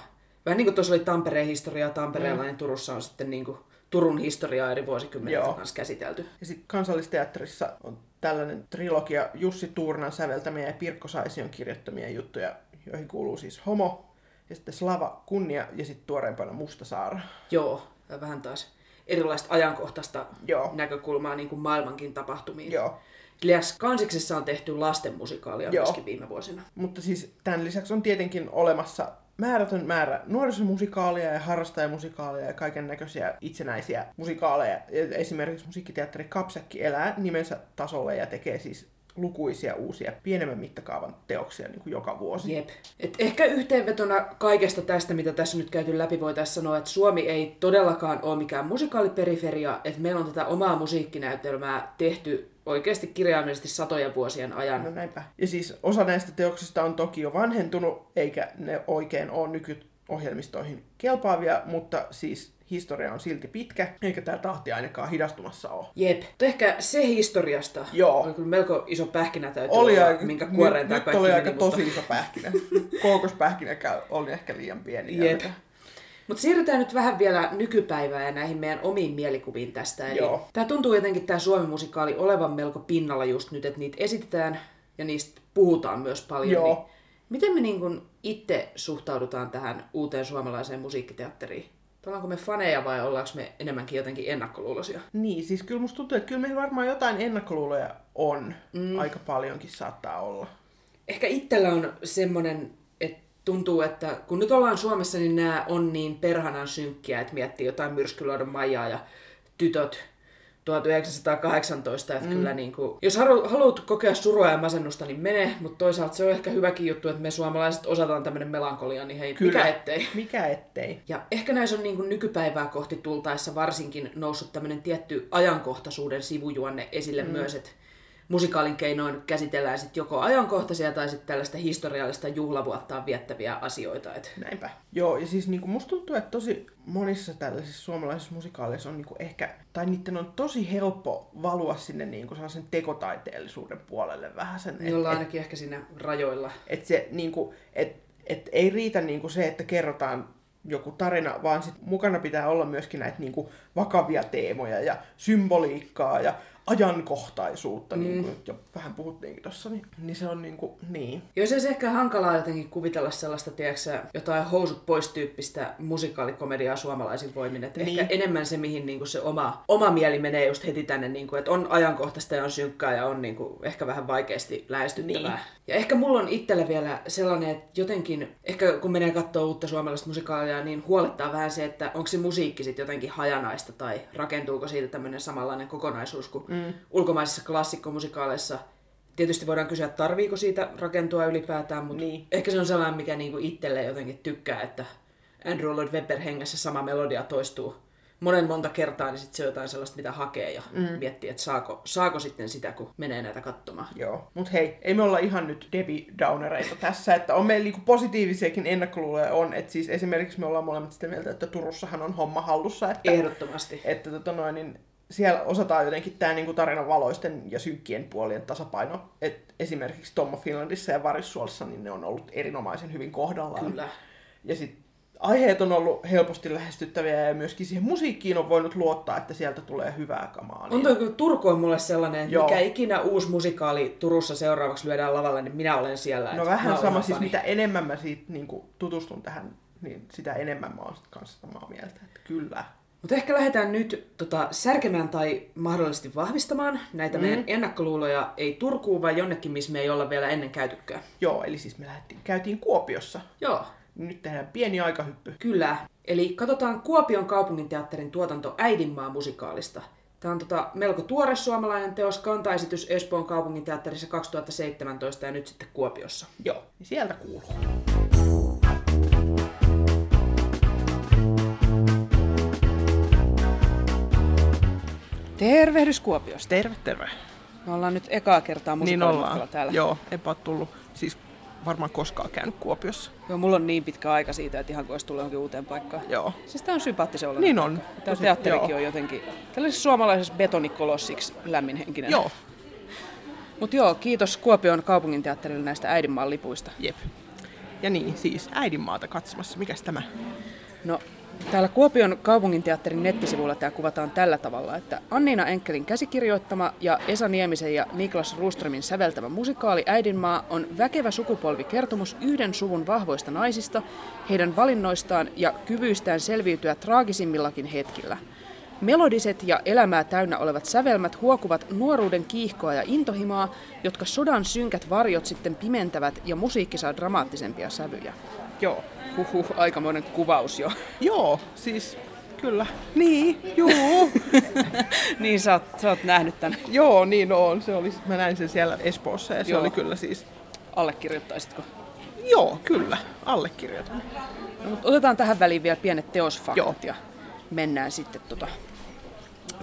Vähän niin kuin tuossa oli Tampereen historiaa Tampereella, mm. niin Turussa on sitten niin kuin Turun historiaa eri vuosikymmeniltä kanssa käsitelty. Ja sitten kansallisteatterissa on tällainen trilogia Jussi Tuurnan säveltämiä ja Pirkko Saision kirjoittamia juttuja, joihin kuuluu siis Homo, ja sitten Slava Kunnia ja sitten tuoreempana Mustasaara. Joo, vähän taas erilaista ajankohtaista Joo. näkökulmaa niin kuin maailmankin tapahtumiin. Joo. Lisäksi Kansiksessa on tehty lastenmusikaalia Joo. myöskin viime vuosina. Mutta siis tämän lisäksi on tietenkin olemassa määrätön määrä nuorisomusikaalia ja harrastajamusikaalia ja kaiken näköisiä itsenäisiä musikaaleja. Ja Esimerkiksi musiikkiteatteri Kapsäkki elää nimensä tasolla ja tekee siis lukuisia uusia pienemmän mittakaavan teoksia niin kuin joka vuosi. Jep. Et ehkä yhteenvetona kaikesta tästä, mitä tässä nyt käyty läpi, voitaisiin sanoa, että Suomi ei todellakaan ole mikään musikaaliperiferia, että meillä on tätä omaa musiikkinäytelmää tehty oikeasti kirjaimellisesti satoja vuosien ajan. No näinpä. Ja siis osa näistä teoksista on toki jo vanhentunut, eikä ne oikein ole nykyohjelmistoihin kelpaavia, mutta siis historia on silti pitkä, eikä tämä tahti ainakaan hidastumassa ole. Jep. Ehkä se historiasta Joo. oli kyllä melko iso pähkinä täytyy Oli olla, aika, minkä kuoreen nyt, nyt oli meni, aika mutta- tosi iso pähkinä. Kookospähkinäkään oli ehkä liian pieni. Jep. vielä. Mutta siirrytään nyt vähän vielä nykypäivään ja näihin meidän omiin mielikuviin tästä. Eli Joo. tämä tuntuu jotenkin tämä Suomi-musikaali olevan melko pinnalla just nyt, että niitä esitetään ja niistä puhutaan myös paljon. Joo. Niin miten me niin kun itse suhtaudutaan tähän uuteen suomalaiseen musiikkiteatteriin? Ollaanko me faneja vai ollaanko me enemmänkin jotenkin ennakkoluuloisia? Niin, siis kyllä musta tuntuu, että kyllä meillä varmaan jotain ennakkoluuloja on. Mm. Aika paljonkin saattaa olla. Ehkä itsellä on semmoinen, tuntuu, että kun nyt ollaan Suomessa, niin nämä on niin perhanan synkkiä, että miettii jotain Myrskyluodon Maijaa ja tytöt 1918, että mm. kyllä niin kuin, jos halu, haluat kokea surua ja masennusta, niin mene, mutta toisaalta se on ehkä hyväkin juttu, että me suomalaiset osataan tämmöinen melankolia, niin hei, Kyllä. mikä ettei. Mikä ettei. Ja ehkä näissä on niin kuin nykypäivää kohti tultaessa varsinkin noussut tämmöinen tietty ajankohtaisuuden sivujuonne esille mm. myös, että musikaalin keinoin käsitellään sitten joko ajankohtaisia tai sitten tällaista historiallista juhlavuottaan viettäviä asioita. Et Näinpä. Joo, ja siis niinku musta tuntuu, että tosi monissa tällaisissa suomalaisissa musikaaleissa on niinku ehkä, tai niiden on tosi helppo valua sinne niinku sellaisen tekotaiteellisuuden puolelle vähän sen. niin ollaan ainakin ehkä siinä rajoilla. että se niinku, et, et ei riitä niinku se, että kerrotaan joku tarina, vaan sit mukana pitää olla myöskin näitä niinku vakavia teemoja ja symboliikkaa ja ajankohtaisuutta, mm. niin kuin jo vähän puhuttiinkin tuossa, niin, niin se on niinku, niin. Jos olisi ehkä hankalaa jotenkin kuvitella sellaista, tiedätkö, jotain housut pois tyyppistä musikaalikomediaa suomalaisin voimin. Että Niin. ehkä enemmän se, mihin niinku se oma, oma mieli menee just heti tänne, niinku, että on ajankohtaista ja on synkkää ja on niinku ehkä vähän vaikeasti lähestyttävää. Niin. Ja ehkä mulla on itsellä vielä sellainen, että jotenkin, ehkä kun menee katsoa uutta suomalaista musikaalia, niin huolettaa vähän se, että onko se musiikki sitten jotenkin hajanaista tai rakentuuko siitä tämmöinen samanlainen kokonaisuus kuin mm. Ulkomaisissa klassikkomusikaaleissa. Tietysti voidaan kysyä, tarviiko siitä rakentua ylipäätään, mutta Niin. ehkä se on sellainen, mikä niinku itselle jotenkin tykkää, että Andrew Lloyd Webber hengessä sama melodia toistuu monen monta kertaa, niin sitten se on jotain sellaista, mitä hakee ja mm. miettii, että saako, saako sitten sitä, kun menee näitä katsomaan. Joo, mutta hei, ei me olla ihan nyt Debbie Downereita tässä, että on meillä niinku positiivisiakin ennakkoluuloja on, että siis esimerkiksi me ollaan molemmat sitä mieltä, että Turussahan on homma hallussa, että, Ehdottomasti. että tota noin, niin siellä osataan jotenkin tämä niinku tarinan valoisten ja synkkien puolien tasapaino, että esimerkiksi Tommo Finlandissa ja Varissuolassa, niin ne on ollut erinomaisen hyvin kohdallaan. Kyllä. Ja sitten aiheet on ollut helposti lähestyttäviä ja myöskin siihen musiikkiin on voinut luottaa, että sieltä tulee hyvää kamaa. On toi kyllä Turku on mulle sellainen, että Joo. mikä ikinä uusi musikaali Turussa seuraavaksi lyödään lavalle, niin minä olen siellä. No vähän sama, siis mitä enemmän mä siitä niin tutustun tähän, niin sitä enemmän mä oon kanssa samaa mieltä, että kyllä. Mutta ehkä lähdetään nyt tota, särkemään tai mahdollisesti vahvistamaan näitä mm. meidän ennakkoluuloja ei Turkuun, vaan jonnekin, missä me ei olla vielä ennen käytykään. Joo, eli siis me lähdettiin, käytiin Kuopiossa. Joo, Nyt tehdään pieni aikahyppy. kyllä. Eli katsotaan Kuopion kaupunginteatterin tuotanto Äidinmaa musikaalista. Tämä on tota, melko tuore suomalainen teos, kantaesitys Espoon kaupunginteatterissa 2017 ja nyt sitten Kuopiossa. Joo, niin sieltä kuuluu. Tervehdys Kuopiosta. Terve, terve. Me ollaan nyt ekaa kertaa Niin ollaan. täällä. Joo, enpä ole tullut siis varmaan koskaan käynyt Kuopiossa. Joo, mulla on niin pitkä aika siitä, että ihan kuin olisi tullut johonkin uuteen paikkaan. Joo. Siis tää on sympaattisen oloinen Niin on. paikka. Tämä Tosi- teatterikin joo. on jotenkin tällaisessa suomalaisessa betonikolossiksi lämminhenkinen. Joo, Mutta joo, kiitos Kuopion kaupunginteatterille näistä äidinmaan lipuista. jep. Ja niin, siis äidinmaata katsomassa. Mikäs tämä? No, täällä Kuopion kaupunginteatterin nettisivuilla tämä kuvataan tällä tavalla, että Anniina Enkelin käsikirjoittama ja Esa Niemisen ja Niklas Ruströmin säveltämä musikaali Äidinmaa on väkevä sukupolvikertomus yhden suvun vahvoista naisista, heidän valinnoistaan ja kyvyistään selviytyä traagisimmillakin hetkillä. Melodiset ja elämää täynnä olevat sävelmät huokuvat nuoruuden kiihkoa ja intohimoa, jotka sodan synkät varjot sitten pimentävät ja musiikki saa dramaattisempia sävyjä. Joo. Huhhuh, aikamoinen kuvaus jo. Joo, siis kyllä. Niin, juu. niin sä oot, sä oot nähnyt tän. Joo, niin on. Se oli, mä näin sen siellä Espoossa ja se Joo. oli kyllä siis... Allekirjoittaisitko? Joo, kyllä. Allekirjoitan. No, mutta otetaan tähän väliin vielä pienet teosfaktat Joo. ja mennään sitten tota...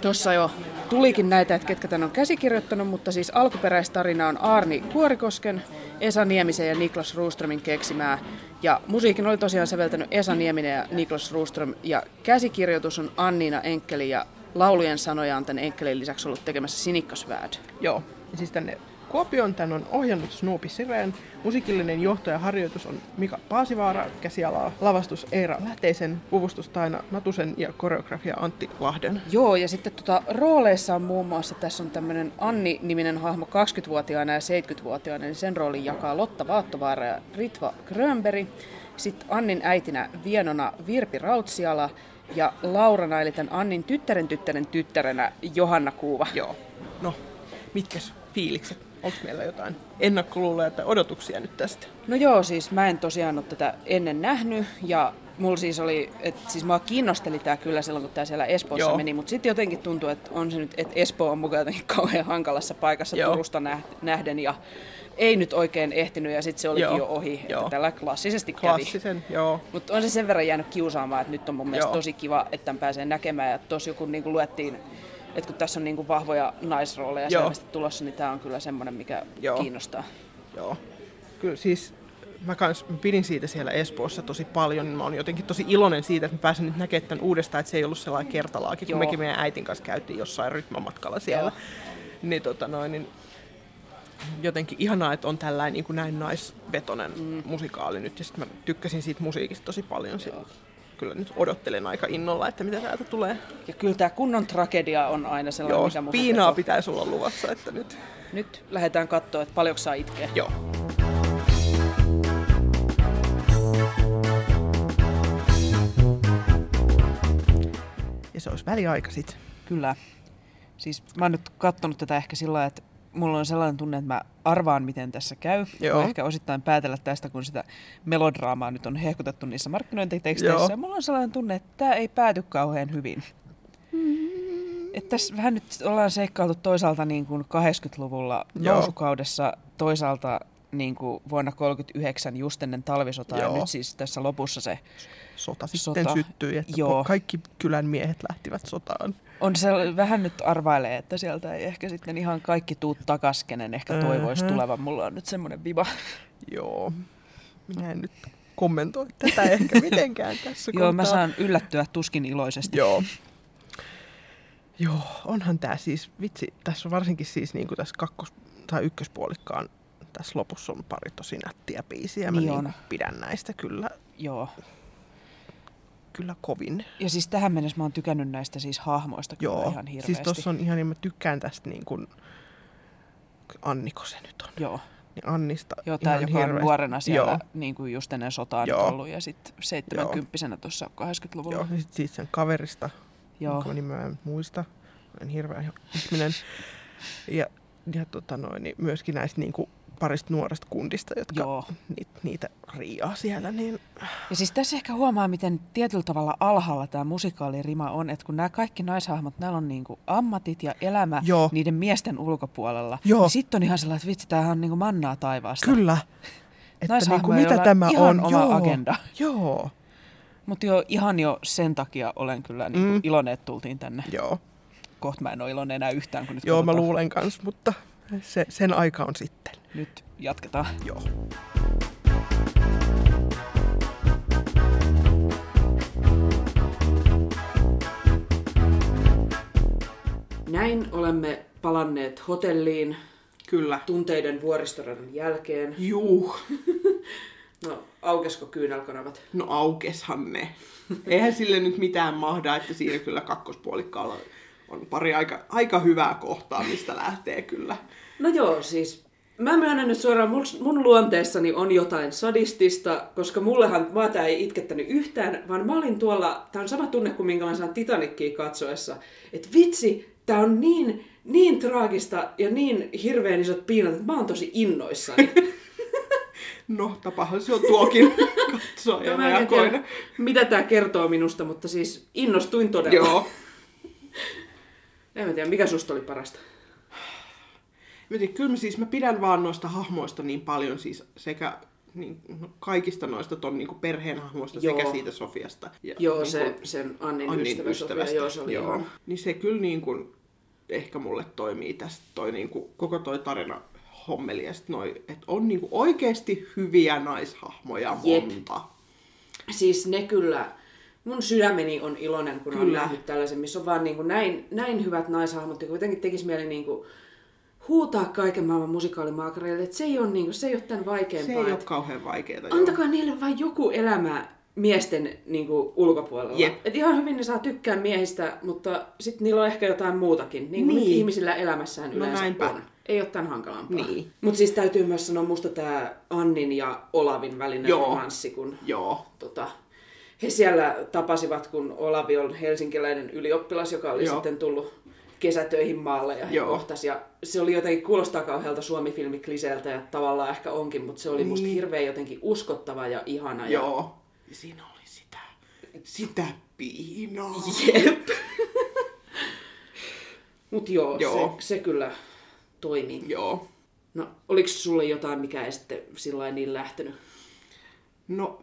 Tuossa jo tulikin näitä, että ketkä tämän on käsikirjoittanut, mutta siis alkuperäistarina on Arni Kuorikosken, Esa Niemisen ja Niklas Ruströmin keksimää. Ja musiikin oli tosiaan säveltänyt Esa Nieminen ja Niklas Ruström, ja käsikirjoitus on Anniina Enkkeli, ja laulujen sanoja on tämän Enkkelin lisäksi ollut tekemässä Sinikka Svärd. Joo. Ja siis tänne Kuopioon tän on ohjannut Snoopi Sireen. Musiikillinen johto ja harjoitus on Mika Paasivaara, käsialaa, lavastus Eera Lähteisen, puvustus Taina Natusen ja koreografia Antti Lahden. Joo, ja sitten tota, rooleissa on muun muassa, tässä on tämmöinen Anni-niminen hahmo 20-vuotiaana ja 70-vuotiaana, niin sen roolin jakaa Lotta Vaattovaara ja Ritva Grönberg. Sitten Annin äitinä vienona Virpi Rautsiala ja Laurana, eli tämän Annin tyttären tyttären tyttärenä Johanna Kuuva. Joo. No, mitkäs fiilikset? Onko meillä jotain ennakkoluuloja tai odotuksia nyt tästä? No joo, siis mä en tosiaan ole tätä ennen nähnyt ja mulla siis oli, että siis mua kiinnosteli tää kyllä silloin, kun tää siellä Espoossa Joo. meni, mutta sitten jotenkin tuntuu, että on se nyt, että Espoo on mukaan jotenkin kauhean hankalassa paikassa Joo. Turusta näh- nähden ja ei nyt oikein ehtinyt ja sitten se olikin Joo. jo ohi, Joo. että tällä klassisesti kävi. Klassisen, joo. Mutta on se sen verran jäänyt kiusaamaan, että nyt on mun mielestä Joo. tosi kiva, että tämän pääsee näkemään. Ja tuossa joku niin kuin luettiin, että kun tässä on niin kuin vahvoja naisrooleja Joo. selvästi tulossa, niin tämä on kyllä semmoinen, mikä Joo. kiinnostaa. Joo. Kyllä siis mä kans pidin siitä siellä Espoossa tosi paljon. Mä oon jotenkin tosi iloinen siitä, että mä pääsen nyt näkemään tämän uudestaan, että se ei ollut sellainen kertalaakin, kun mekin meidän äitin kanssa käytiin jossain rytmämatkalla siellä. Joo. Niin, tota noin, niin jotenkin ihanaa, että on tällainen niin kuin näin naisvetonen mm. musikaali nyt. Ja sit mä tykkäsin siitä musiikista tosi paljon. Joo. Kyllä nyt odottelen aika innolla, että mitä täältä tulee. Ja kyllä tämä kunnon tragedia on aina sellainen, Joo, mikä mun piinaa vetoo. pitäisi olla luvassa, että nyt. Nyt lähdetään katsoa, että paljonko saa itkeä. Joo. Ja se olisi väliaika sit. Kyllä. Siis mä oon nyt kattonut tätä ehkä sillä lailla, että mulla on sellainen tunne, että mä arvaan, miten tässä käy. Joo. Voi ehkä osittain päätellä tästä, kun sitä melodraamaa nyt on hehkutettu niissä markkinointiteksteissä. Joo. Ja mulla on sellainen tunne, että tämä ei pääty kauhean hyvin. Että tässä vähän nyt ollaan seikkailtu toisaalta niin kuin 80-luvulla Joo. nousukaudessa, toisaalta niin kuin vuonna 1939 just ennen talvisotaa. Ja nyt siis tässä lopussa se Sota sitten Sota. syttyi, että Joo. kaikki kylän miehet lähtivät sotaan. on se vähän nyt arvailee, että sieltä ei ehkä sitten ihan kaikki tuu takas, kenen ehkä toivoisi Mhm. tulevan. Mulla on nyt semmoinen viba. Joo. Minä en nyt kommentoi tätä ehkä mitenkään tässä Joo, mä kohtaa. saan yllättyä tuskin iloisesti. Joo. Joo, onhan tää siis, vitsi, tässä on varsinkin siis niin kuin tässä kakkos- tai ykköspuolikkaan tässä lopussa on pari tosi nättiä biisiä. Mä Niin niin on. pidän näistä kyllä, Joo. kyllä kovin. Ja siis tähän mennessä mä oon tykännyt näistä siis hahmoista kyllä Joo, ihan hirveästi. siis tossa on ihan, niin mä tykkään tästä niin kuin, Anniko se nyt on, Joo, niin Annista Joo ihan joka on hirveästi. nuorena siellä Joo, niin kuin just ennen sotaa Joo. nyt ollut ja sitten 70 tuossa 80-luvulla. joo, ja sit siitä sen kaverista, Joo. jonka nimeä en muista, olen hirveä ihminen. Ja, ja tota noin, niin myöskin näistä niin kuin parista nuoresta kundista, jotka Joo. niitä, niitä riiaa siellä. Niin... Ja siis tässä ehkä huomaa, miten tietyllä tavalla alhaalla tämä musikaalirima on, että kun nämä kaikki naishahmot, näillä on niinku ammatit ja elämä Joo. niiden miesten ulkopuolella. Joo. Niin sitten on ihan sellainen, että vitsi, tämähän on niinku mannaa taivaasta. Kyllä. Että niinku, mitä tämä ihan on? oma Joo. agenda. Joo. Mutta jo ihan jo sen takia olen kyllä niinku Mm. iloinen, että tultiin tänne. Joo. Kohta mä en ole iloinen enää yhtään, kun nyt Joo, mä katsotaan. luulen kans, mutta se, sen aika on sitten. Nyt jatketaan. Joo. Näin olemme palanneet hotelliin Kyllä. tunteiden vuoristoradan jälkeen. Juu. No, aukesko kyynelkanavat? No aukeshan ne. Eihän sille nyt mitään mahda, että siinä kyllä kakkospuolikkaalla on pari aika, aika hyvää kohtaa, mistä lähtee kyllä. No joo, siis mä myönnän nyt suoraan, mun, mun luonteessani on jotain sadistista, koska mullehan mä tää ei itkettänyt yhtään, vaan mä olin tuolla, tää on sama tunne kuin minkä mä saan Titanickia katsoessa, että vitsi, tää on niin, niin traagista ja niin hirveän isot piinat, että mä oon tosi innoissani. No, tapahan se on tuokin katsoa Ja ja tiedä, mitä tää kertoo minusta, mutta siis innostuin todella. Joo. En mä tiedä, mikä susta oli parasta? Mä tiedän, kyllä mä siis mä pidän vaan noista hahmoista niin paljon, siis sekä niin, no, kaikista noista ton niin perheen hahmoista Joo. sekä siitä Sofiasta. Ja, Joo, niin se, sen Annin, Annin ystävä ystävästä. Sofia, joo, se oli joo. ihana. Niin se kyllä niin kuin, ehkä mulle toimii tästä toi niin kuin, koko toi tarina hommeli ja sit noi, että on niin kuin oikeasti hyviä naishahmoja Jep. monta. Siis ne kyllä, mun sydämeni on iloinen, kun on Kyllä. nähnyt tällaisen, missä on vaan niin kuin näin, näin hyvät naishahmot, ja kuitenkin tekisi mieli niin kuin huutaa kaiken maailman musikaalimaakareille, että se ei ole, niin kuin, se ei ole tämän Se vaikeampaa. ei ole kauhean vaikeaa. Antakaa niille vain joku elämä miesten niin kuin, ulkopuolella. Jep. Et ihan hyvin ne saa tykkää miehistä, mutta sitten niillä on ehkä jotain muutakin, niin kuin Niin. ihmisillä elämässään No yleensä näinpä. on. Ei ole tämän hankalampaa. Niin. Mutta siis täytyy myös sanoa musta tämä Annin ja Olavin välinen Joo. romanssi, kun Joo. tota, he siellä tapasivat, kun Olavi on helsinkiläinen ylioppilas, joka oli Joo. sitten tullut kesätöihin maalle ja he Joo. kohtas. Ja se oli jotenkin, kuulostaa kauhealta suomi-filmikliseeltä ja tavallaan ehkä onkin, mutta se oli musta Niin. hirveän jotenkin uskottava ja ihana. Ja... Joo. Ja siinä oli sitä, sitä piinaa. Jep. Mut joo, Joo. Se, se kyllä toimii. Joo. No, oliko sulle jotain, mikä ei sitten sillä niin lähtenyt? No,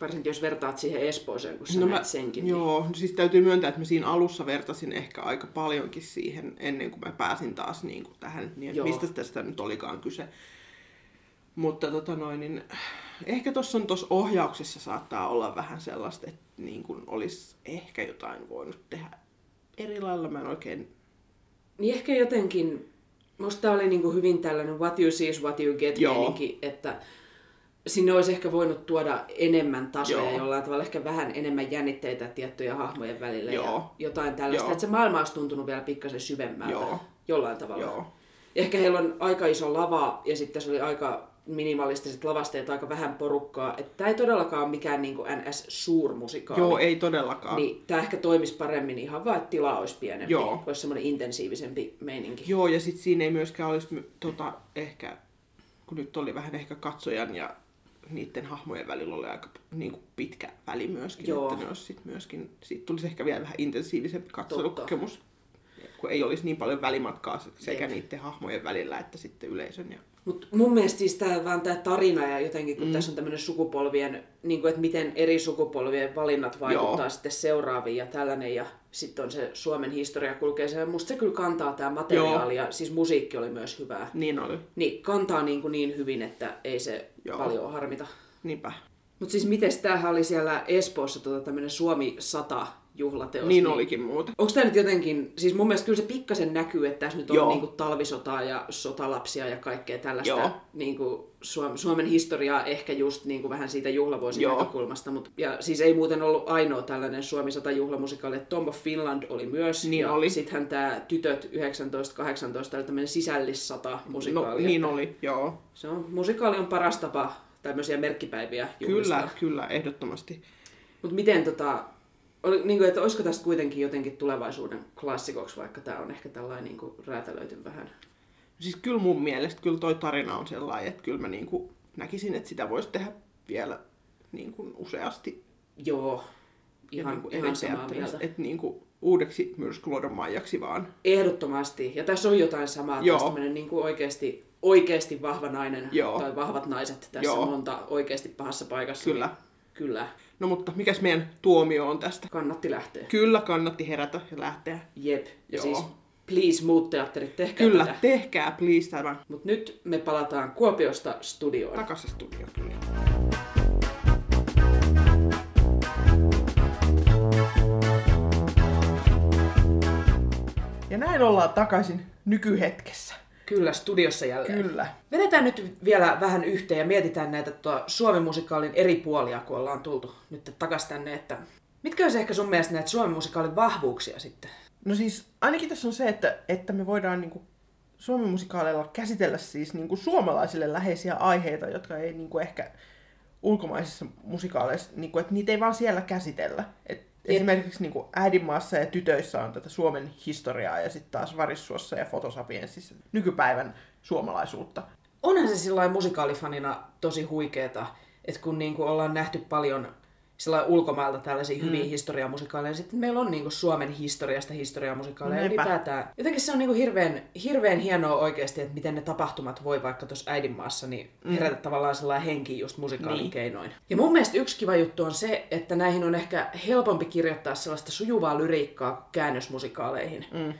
Varsinkin jos vertaat siihen Espooseen, kun sä no mä, senkin. niin- joo, no siis täytyy myöntää, että mä siinä alussa vertasin ehkä aika paljonkin siihen, ennen kuin mä pääsin taas niin kuin tähän, niin mistä tästä nyt olikaan kyse. Mutta tota noin, niin ehkä tuossa on tuossa ohjauksessa saattaa olla vähän sellaista, että niin kuin olisi ehkä jotain voinut tehdä eri lailla. Mä en oikein... Niin ehkä jotenkin, musta oli niinku hyvin tällainen what you see is what you get Joo. meininki, että sinne olisi ehkä voinut tuoda enemmän tasoja, Joo. jollain tavalla ehkä vähän enemmän jännitteitä tiettyjen hahmojen välillä ja Joo. jotain tällaista, Joo. että se maailma olisi tuntunut vielä pikkasen syvemmältä Joo. jollain tavalla. Joo. Ja ehkä heillä on aika iso lava ja sitten se oli aika minimalistiset lavasteet, aika vähän porukkaa. Että tämä ei todellakaan ole mikään niin kuin NS-suurmusikaali. Joo, ei todellakaan. Niin tämä ehkä toimisi paremmin ihan vaan, että tila olisi pienempi. Joo. Olisi semmoinen intensiivisempi meininki. Joo, ja sitten siinä ei myöskään olisi tota, ehkä, kun nyt oli vähän ehkä katsojan ja niiden hahmojen välillä oli aika niin kuin pitkä väli myöskin, Joo. että ne olisi sit myöskin, siitä tulisi ehkä vielä vähän intensiivisempi katselukokemus, kun ei olisi niin paljon välimatkaa sekä Jep. niiden hahmojen välillä että sitten yleisön. Ja... Mutta mun mielestä siis tää, vaan tämä tarina ja jotenkin, kun mm. tässä on tämmöinen sukupolvien, niin kuin, että miten eri sukupolvien valinnat vaikuttaa Joo. sitten seuraaviin ja tällainen. Ja sitten on se Suomen historia kulkee siellä. Musta se kyllä kantaa tämä materiaali ja siis musiikki oli myös hyvää. Niin oli, Niin kantaa niin, kuin niin hyvin, että ei se Joo. paljon harmita. niinpä. Mutta siis miten tämähän oli siellä Espoossa tota, tämmöinen Suomi 100 juhlateos. Niin olikin muuta. Onko tämä nyt jotenkin, siis mun mielestä kyllä se pikkasen näkyy, että tässä nyt on Joo. niinku talvisotaa ja sotalapsia ja kaikkea tällaista Joo. niinku Suom- Suomen historiaa ehkä just niinku vähän siitä juhlavuosin Joo. näkökulmasta. Mut, ja siis ei muuten ollut ainoa tällainen Suomi 100 juhlamusikaali, että Tom of Finland oli myös. Niin ja oli. Sittenhän tämä Tytöt 1918 oli tämmöinen sisällissata No, musikaali. niin että oli, joo. Se on, musikaali on paras tapa tämmöisiä merkkipäiviä juhlistaa. Kyllä, kyllä, ehdottomasti. Mutta miten tota, oli, niin kuin, että olisiko tästä kuitenkin jotenkin tulevaisuuden klassikoksi, vaikka tämä on ehkä tällainen niin kuin, räätälöity vähän? Siis kyllä mun mielestä kyllä toi tarina on sellainen, että kyllä mä niinku näkisin, että sitä voisi tehdä vielä niinku useasti. Joo, ihan, niinku ihan samaa mieltä. Että niinku uudeksi myrskyluodon maijaksi vaan. Ehdottomasti. Ja tässä on jotain samaa. Joo. Tämmöinen niin kuin oikeasti, oikeasti vahva nainen Joo. tai vahvat naiset. Tässä Joo. on monta oikeasti pahassa paikassa. Kyllä. Kyllä. No mutta mikäs meidän tuomio on tästä? Kannatti lähteä. Kyllä kannatti herätä ja lähteä. Jep. Ja Joo. siis please muut teatterit, tehkää Kyllä, tätä. tehkää please tämä Mutta nyt me palataan Kuopiosta studioon. takaisin studioon. Kyllä. Ja näin ollaan takaisin nykyhetkessä. Kyllä, studiossa jälleen. Kyllä. Vedetään nyt vielä vähän yhteen ja mietitään näitä tuo Suomen musikaalin eri puolia, kun ollaan tultu nyt takaisin tänne, että mitkä olisi ehkä sun mielestä näitä Suomen musikaalin vahvuuksia sitten? No siis ainakin tässä on se, että, että me voidaan niinku Suomen musikaaleilla käsitellä siis niinku suomalaisille läheisiä aiheita, jotka ei niinku ehkä ulkomaisissa musikaaleissa, niinku, että niitä ei vaan siellä käsitellä. Et esimerkiksi niinku Äidinmaassa ja Tytöissä on tätä Suomen historiaa ja sitten taas Varissuossa ja Fotosapiensissa nykypäivän suomalaisuutta. Onhan se sillä musikaalifanina tosi huikeeta, että kun niinku ollaan nähty paljon sillä ulkomailta tällaisia hyviä Mm. historiamusikaaleja, niin sitten meillä on niinku Suomen historiasta historiamusikaaleja Näinpä. ylipäätään. Jotenkin se on niinku hirveän, hirveän hienoa oikeasti, että miten ne tapahtumat voi vaikka tuossa äidinmaassa niin herätä tavallaan sellainen henki just musikaalin Mm. Niin. keinoin. Ja mun mielestä yksi kiva juttu on se, että näihin on ehkä helpompi kirjoittaa sellaista sujuvaa lyriikkaa käännösmusikaaleihin. Mm.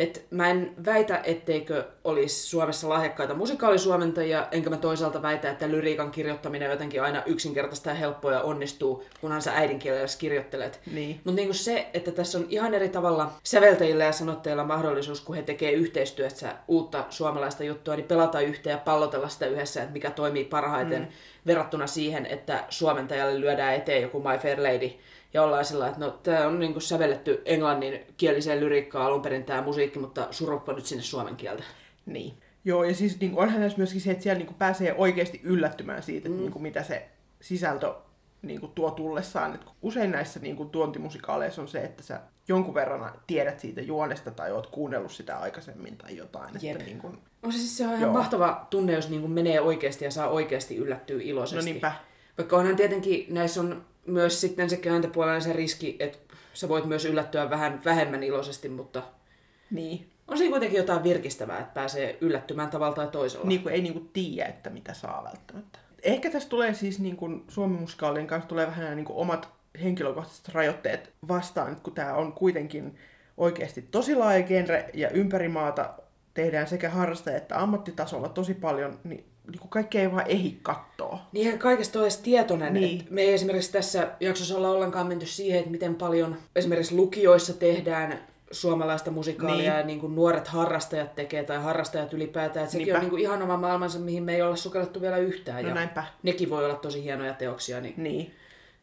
Et mä en väitä, etteikö olisi Suomessa lahjakkaita musikaalisuomentajia, enkä mä toisaalta väitä, että lyriikan kirjoittaminen on jotenkin aina yksinkertaista ja helppoa ja onnistuu, kunhan sä äidinkielellä kirjoittelet. Niin. Mutta niinku se, että tässä on ihan eri tavalla säveltäjillä ja sanottajilla mahdollisuus, kun he tekee yhteistyössä uutta suomalaista juttua, niin pelata yhteen ja pallotella sitä yhdessä, että mikä toimii parhaiten mm. verrattuna siihen, että suomentajalle lyödään eteen joku My Fair Lady ja ollaan sillä että no tämä on niinku sävelletty englannin kieliseen lyriikkaan alun perin tämä musiikki, mutta suruppa nyt sinne suomen kieltä. Niin. Joo, ja siis niin onhan näissä myöskin se, että siellä niin pääsee oikeasti yllättymään siitä, että niin mitä se sisältö niin kuin, tuo tullessaan. Et usein näissä niin kuin, tuontimusikaaleissa on se, että sä jonkun verran tiedät siitä juonesta tai oot kuunnellut sitä aikaisemmin tai jotain. Jep. Että, niin kuin, On se siis se on ihan Joo. mahtava tunne, jos niinku menee oikeasti ja saa oikeasti yllättyä iloisesti. no niinpä. Vaikka onhan tietenkin näissä on myös sitten se kääntöpuolella se riski, että sä voit myös yllättyä vähän vähemmän iloisesti, mutta Niin. on siinä kuitenkin jotain virkistävää, että pääsee yllättymään tavalla tai toisella. Niin kuin ei niin kuin, tiedä, että mitä saa välttämättä. Ehkä tässä tulee siis niin kuin, Suomen musikaalien kanssa tulee vähän niin kuin, omat henkilökohtaiset rajoitteet vastaan, kun tämä on kuitenkin oikeasti tosi laaja genre ja ympäri maata tehdään sekä harrastaja- että ammattitasolla tosi paljon, niin, niin kuin kaikki ei vaan ehdi kattoa. Niin eihän kaikesta ole edes tietoinen. Niin. Me ei esimerkiksi tässä jaksossa olla ollenkaan menty siihen, että miten paljon esimerkiksi lukioissa tehdään suomalaista musikaalia Niin. ja niin kuin nuoret harrastajat tekee tai harrastajat ylipäätään. Että sekin Niinpä. on niin kuin ihan oma maailmansa, mihin me ei olla sukellettu vielä yhtään. No ja näinpä. nekin voi olla tosi hienoja teoksia. Niin... Niin.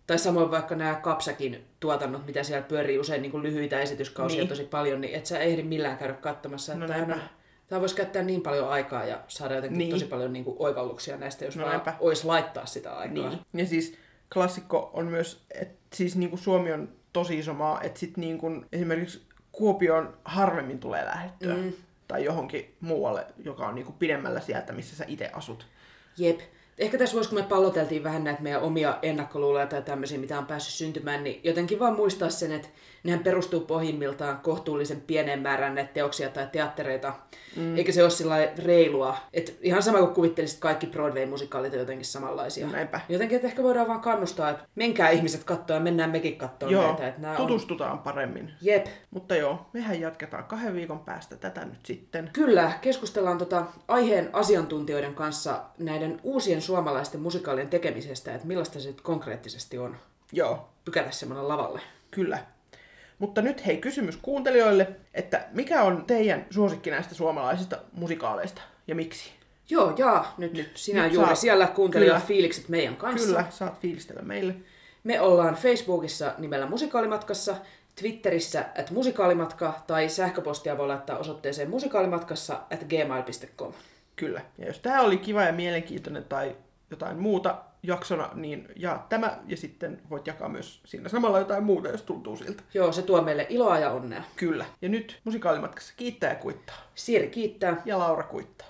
Tai samoin vaikka nämä Kapsakin tuotannot, mitä siellä pyörii usein niin kuin lyhyitä esityskausia Niin. tosi paljon, niin et sä ehdi millään käydä katsomassa. No että tämähän näinpä. on- Tämä voisi käyttää niin paljon aikaa ja saada jotenkin Niin. tosi paljon niin kuin oivalluksia näistä, jos No vaan näinpä. olisi laittaa sitä aikaa. Niin. Ja siis klassikko on myös, että siis niin kuin Suomi on tosi iso maa, että sit niin kuin esimerkiksi Kuopioon harvemmin tulee lähettyä. Mm. Tai johonkin muualle, joka on niin kuin pidemmällä sieltä, missä sä itse asut. Jep. Ehkä tässä voisi, kun me palloteltiin vähän näitä meidän omia ennakkoluuloja tai tämmöisiä, mitä on päässyt syntymään, niin jotenkin vaan muistaa sen, että nehän perustuu pohjimmiltaan kohtuullisen pieneen määrään näitä teoksia tai teattereita. Mm. Eikä se ole sillä reilua. Että ihan sama kuin kuvittelisit kaikki Broadway-musikaalit on jotenkin samanlaisia. Näinpä. Jotenkin, että ehkä voidaan vaan kannustaa, että menkää ihmiset katsoa ja mennään mekin katsoa Joo, näitä. Että nämä on... tutustutaan paremmin. Jep. Mutta joo, mehän jatketaan kahden viikon päästä tätä nyt sitten. Kyllä, keskustellaan tota aiheen asiantuntijoiden kanssa näiden uusien suomalaisten musikaalien tekemisestä, että millaista se konkreettisesti on Joo, pykätä semmoinen lavalle. kyllä. Mutta nyt hei kysymys kuuntelijoille, että mikä on teidän suosikki näistä suomalaisista musikaaleista ja miksi? Joo, jaa, nyt, nyt sinä nyt nyt juuri saat- siellä kuuntelijat kyllä. fiilikset meidän kanssa. Kyllä, saat fiilistellä meille. Me ollaan Facebookissa nimellä Musikaalimatkassa, Twitterissä at musikaalimatka tai sähköpostia voi laittaa osoitteeseen musikaalimatkassa at gmail.com. Kyllä. Ja jos tämä oli kiva ja mielenkiintoinen tai jotain muuta, jaksona, niin jaa tämä ja sitten voit jakaa myös siinä samalla jotain muuta, jos tuntuu siltä. Joo, se tuo meille iloa ja onnea. Kyllä. Ja nyt musikaalimatkassa kiittää ja kuittaa. Siiri kiittää. Ja Laura kuittaa.